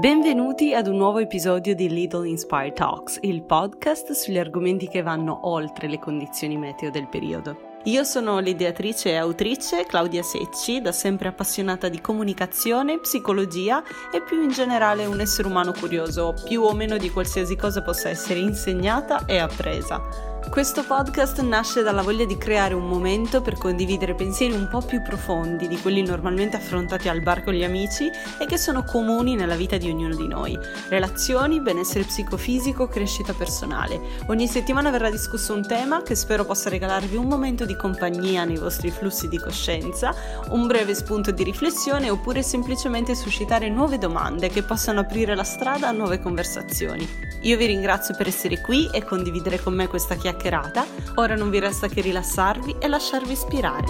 Benvenuti ad un nuovo episodio di Little Inspire Talks, il podcast sugli argomenti che vanno oltre le condizioni meteo del periodo. Io sono l'ideatrice e autrice Claudia Secci, da sempre appassionata di comunicazione, psicologia e più in generale un essere umano curioso, più o meno di qualsiasi cosa possa essere insegnata e appresa. Questo podcast nasce dalla voglia di creare un momento per condividere pensieri un po' più profondi di quelli normalmente affrontati al bar con gli amici e che sono comuni nella vita di ognuno di noi. Relazioni, benessere psicofisico, crescita personale. Ogni settimana verrà discusso un tema che spero possa regalarvi un momento di compagnia nei vostri flussi di coscienza, un breve spunto di riflessione oppure semplicemente suscitare nuove domande che possano aprire la strada a nuove conversazioni. Io vi ringrazio per essere qui e condividere con me questa chiacchierata chiacchierata, ora non vi resta che rilassarvi e lasciarvi ispirare.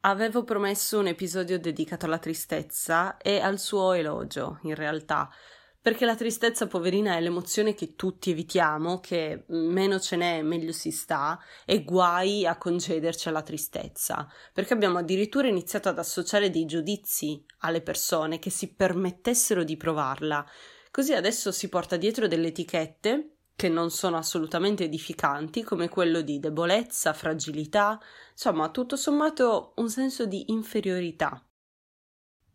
Avevo promesso un episodio dedicato alla tristezza e al suo elogio, in realtà, perché la tristezza, poverina, è l'emozione che tutti evitiamo, che meno ce n'è meglio si sta, e guai a concederci alla tristezza, perché abbiamo addirittura iniziato ad associare dei giudizi alle persone che si permettessero di provarla. Così adesso si porta dietro delle etichette che non sono assolutamente edificanti, come quello di debolezza, fragilità, insomma, tutto sommato un senso di inferiorità.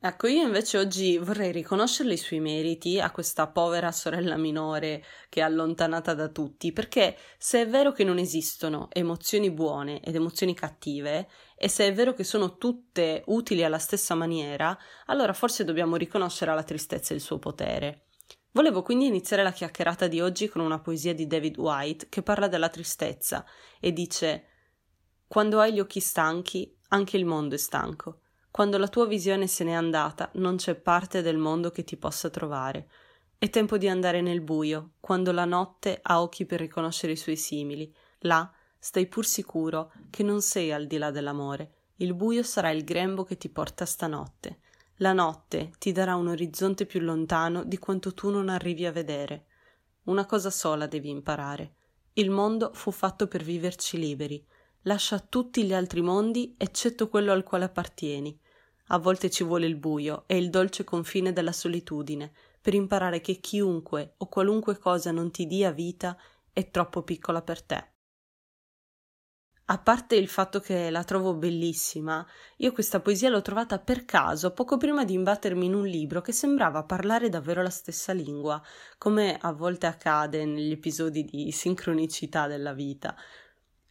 Ecco, io invece oggi vorrei riconoscerle i suoi meriti a questa povera sorella minore che è allontanata da tutti, perché se è vero che non esistono emozioni buone ed emozioni cattive, e se è vero che sono tutte utili alla stessa maniera, allora forse dobbiamo riconoscere alla tristezza il suo potere. Volevo quindi iniziare la chiacchierata di oggi con una poesia di David White che parla della tristezza e dice Quando hai gli occhi stanchi, anche il mondo è stanco. Quando la tua visione se n'è andata, non c'è parte del mondo che ti possa trovare. È tempo di andare nel buio, quando la notte ha occhi per riconoscere i suoi simili. Là stai pur sicuro che non sei al di là dell'amore. Il buio sarà il grembo che ti porta stanotte. La notte ti darà un orizzonte più lontano di quanto tu non arrivi a vedere. Una cosa sola devi imparare. Il mondo fu fatto per viverci liberi. Lascia tutti gli altri mondi eccetto quello al quale appartieni. A volte ci vuole il buio e il dolce confine della solitudine per imparare che chiunque o qualunque cosa non ti dia vita è troppo piccola per te. A parte il fatto che la trovo bellissima, io questa poesia l'ho trovata per caso poco prima di imbattermi in un libro che sembrava parlare davvero la stessa lingua, come a volte accade negli episodi di sincronicità della vita.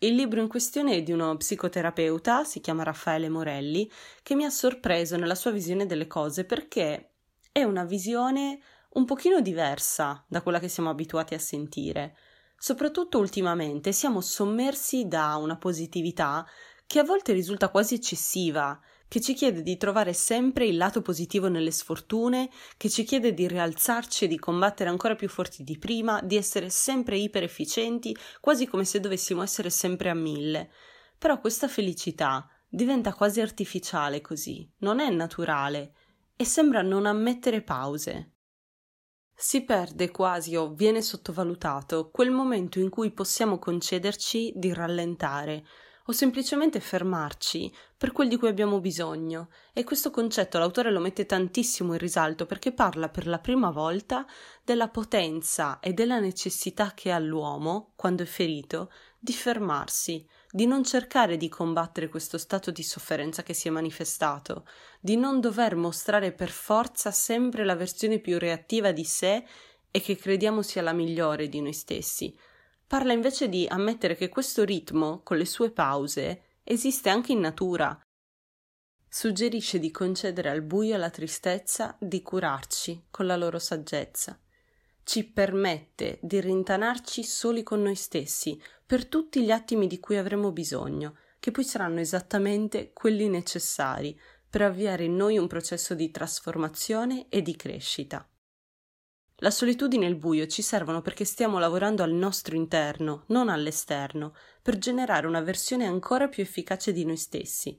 Il libro in questione è di uno psicoterapeuta, si chiama Raffaele Morelli, che mi ha sorpreso nella sua visione delle cose perché è una visione un pochino diversa da quella che siamo abituati a sentire. Soprattutto ultimamente siamo sommersi da una positività che a volte risulta quasi eccessiva, che ci chiede di trovare sempre il lato positivo nelle sfortune, che ci chiede di rialzarci e di combattere ancora più forti di prima, di essere sempre iper efficienti, quasi come se dovessimo essere sempre a mille. Però questa felicità diventa quasi artificiale così, non è naturale e sembra non ammettere pause. Si perde quasi o viene sottovalutato quel momento in cui possiamo concederci di rallentare, o semplicemente fermarci per quel di cui abbiamo bisogno. E questo concetto l'autore lo mette tantissimo in risalto perché parla per la prima volta della potenza e della necessità che ha l'uomo, quando è ferito, di fermarsi, di non cercare di combattere questo stato di sofferenza che si è manifestato, di non dover mostrare per forza sempre la versione più reattiva di sé e che crediamo sia la migliore di noi stessi, Parla invece di ammettere che questo ritmo, con le sue pause, esiste anche in natura. Suggerisce di concedere al buio e alla tristezza di curarci con la loro saggezza. Ci permette di rintanarci soli con noi stessi per tutti gli attimi di cui avremo bisogno, che poi saranno esattamente quelli necessari per avviare in noi un processo di trasformazione e di crescita. La solitudine e il buio ci servono perché stiamo lavorando al nostro interno, non all'esterno, per generare una versione ancora più efficace di noi stessi.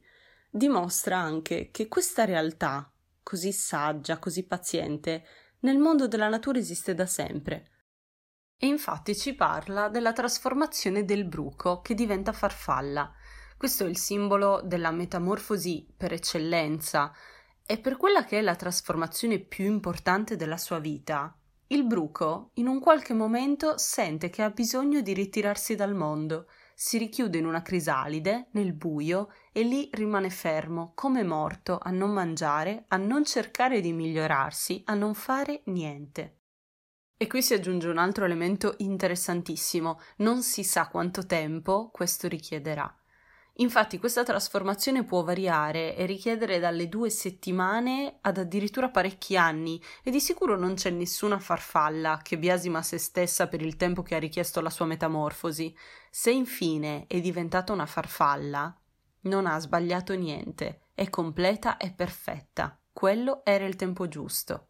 Dimostra anche che questa realtà, così saggia, così paziente, nel mondo della natura esiste da sempre. E infatti ci parla della trasformazione del bruco che diventa farfalla. Questo è il simbolo della metamorfosi per eccellenza e per quella che è la trasformazione più importante della sua vita. Il bruco, in un qualche momento, sente che ha bisogno di ritirarsi dal mondo, si richiude in una crisalide, nel buio, e lì rimane fermo, come morto, a non mangiare, a non cercare di migliorarsi, a non fare niente. E qui si aggiunge un altro elemento interessantissimo, non si sa quanto tempo questo richiederà. Infatti questa trasformazione può variare e richiedere dalle due settimane ad addirittura parecchi anni e di sicuro non c'è nessuna farfalla che biasima se stessa per il tempo che ha richiesto la sua metamorfosi. Se infine è diventata una farfalla, non ha sbagliato niente, è completa e perfetta. Quello era il tempo giusto.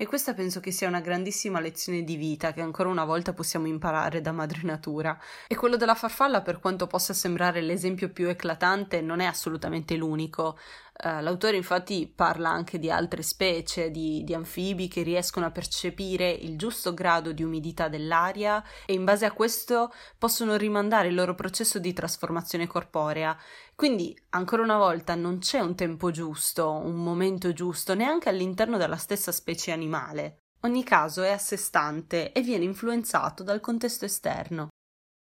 E questa penso che sia una grandissima lezione di vita che ancora una volta possiamo imparare da madre natura. E quello della farfalla, per quanto possa sembrare l'esempio più eclatante, non è assolutamente l'unico. Uh, l'autore infatti parla anche di altre specie di, di, anfibi che riescono a percepire il giusto grado di umidità dell'aria e in base a questo possono rimandare il loro processo di trasformazione corporea. Quindi, ancora una volta, non c'è un tempo giusto, un momento giusto, neanche all'interno della stessa specie animale. Ogni caso è a sé stante e viene influenzato dal contesto esterno.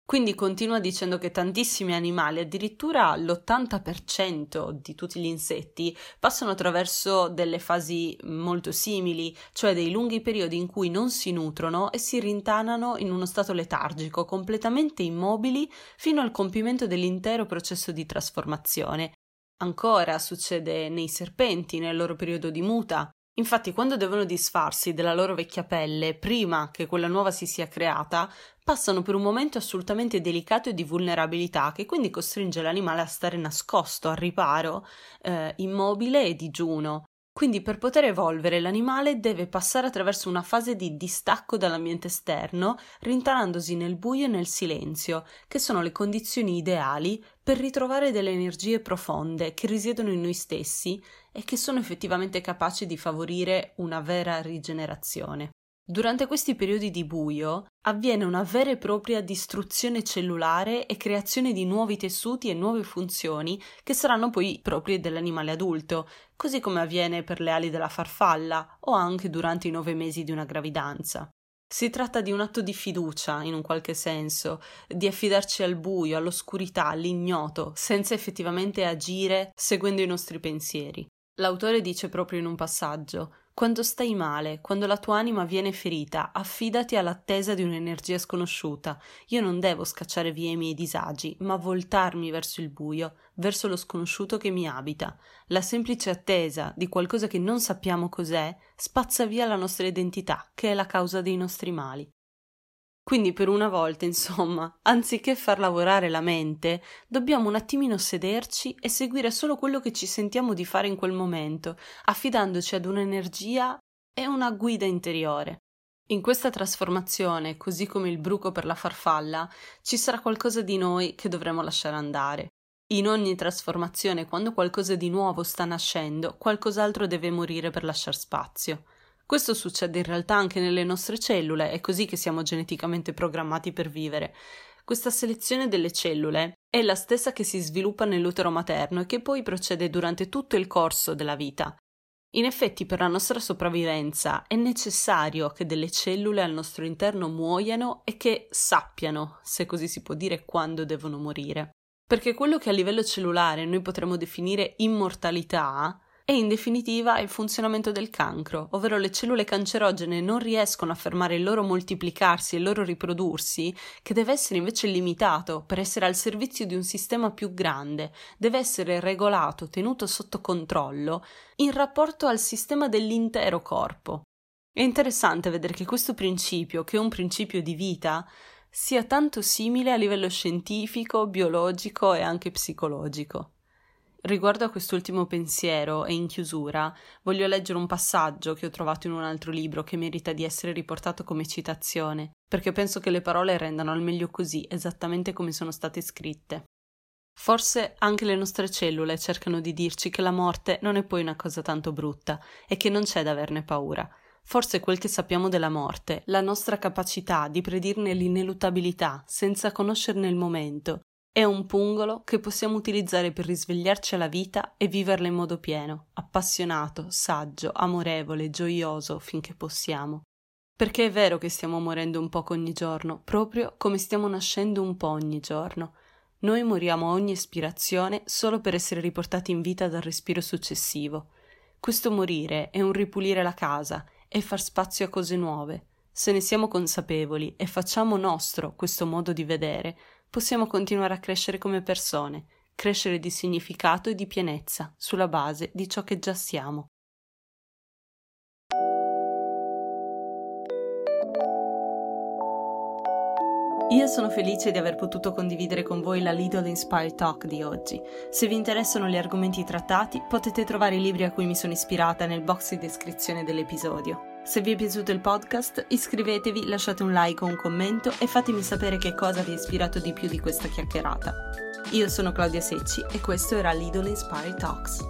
Quindi continua dicendo che tantissimi animali, addirittura l'80% di tutti gli insetti, passano attraverso delle fasi molto simili, cioè dei lunghi periodi in cui non si nutrono e si rintanano in uno stato letargico, completamente immobili, fino al compimento dell'intero processo di trasformazione. Ancora succede nei serpenti nel loro periodo di muta, Infatti, quando devono disfarsi della loro vecchia pelle, prima che quella nuova si sia creata, passano per un momento assolutamente delicato e di vulnerabilità, che quindi costringe l'animale a stare nascosto, al riparo, eh, immobile e digiuno. Quindi per poter evolvere l'animale deve passare attraverso una fase di distacco dall'ambiente esterno, rintanandosi nel buio e nel silenzio, che sono le condizioni ideali per ritrovare delle energie profonde che risiedono in noi stessi e che sono effettivamente capaci di favorire una vera rigenerazione. Durante questi periodi di buio avviene una vera e propria distruzione cellulare e creazione di nuovi tessuti e nuove funzioni che saranno poi proprie dell'animale adulto, così come avviene per le ali della farfalla o anche durante i nove mesi di una gravidanza. Si tratta di un atto di fiducia, in un qualche senso, di affidarci al buio, all'oscurità, all'ignoto, senza effettivamente agire seguendo i nostri pensieri. L'autore dice proprio in un passaggio quando stai male, quando la tua anima viene ferita, affidati all'attesa di un'energia sconosciuta. Io non devo scacciare via i miei disagi, ma voltarmi verso il buio, verso lo sconosciuto che mi abita. La semplice attesa di qualcosa che non sappiamo cos'è spazza via la nostra identità, che è la causa dei nostri mali. Quindi per una volta, insomma, anziché far lavorare la mente, dobbiamo un attimino sederci e seguire solo quello che ci sentiamo di fare in quel momento, affidandoci ad un'energia e una guida interiore. In questa trasformazione, così come il bruco per la farfalla, ci sarà qualcosa di noi che dovremo lasciare andare. In ogni trasformazione, quando qualcosa di nuovo sta nascendo, qualcos'altro deve morire per lasciar spazio. Questo succede in realtà anche nelle nostre cellule, è così che siamo geneticamente programmati per vivere. Questa selezione delle cellule è la stessa che si sviluppa nell'utero materno e che poi procede durante tutto il corso della vita. In effetti, per la nostra sopravvivenza è necessario che delle cellule al nostro interno muoiano e che sappiano, se così si può dire, quando devono morire. Perché quello che a livello cellulare noi potremmo definire immortalità e in definitiva il funzionamento del cancro, ovvero le cellule cancerogene non riescono a fermare il loro moltiplicarsi e il loro riprodursi, che deve essere invece limitato per essere al servizio di un sistema più grande, deve essere regolato, tenuto sotto controllo, in rapporto al sistema dell'intero corpo. È interessante vedere che questo principio, che è un principio di vita, sia tanto simile a livello scientifico, biologico e anche psicologico. Riguardo a quest'ultimo pensiero e in chiusura, voglio leggere un passaggio che ho trovato in un altro libro che merita di essere riportato come citazione, perché penso che le parole rendano al meglio così, esattamente come sono state scritte. Forse anche le nostre cellule cercano di dirci che la morte non è poi una cosa tanto brutta e che non c'è da averne paura. forse quel che sappiamo della morte, la nostra capacità di predirne l'ineluttabilità senza conoscerne il momento, è un pungolo che possiamo utilizzare per risvegliarci alla vita e viverla in modo pieno, appassionato, saggio, amorevole, gioioso finché possiamo. Perché è vero che stiamo morendo un poco ogni giorno, proprio come stiamo nascendo un po' ogni giorno. Noi moriamo a ogni espirazione solo per essere riportati in vita dal respiro successivo. Questo morire è un ripulire la casa e far spazio a cose nuove. Se ne siamo consapevoli e facciamo nostro questo modo di vedere, possiamo continuare a crescere come persone, crescere di significato e di pienezza sulla base di ciò che già siamo. Io sono felice di aver potuto condividere con voi la Lidl Inspire Talk di oggi. Se vi interessano gli argomenti trattati, potete trovare i libri a cui mi sono ispirata nel box di descrizione dell'episodio. Se vi è piaciuto il podcast, iscrivetevi, lasciate un like o un commento e fatemi sapere che cosa vi ha ispirato di più di questa chiacchierata. Io sono Claudia Secci e questo era Lidl Inspire Talks.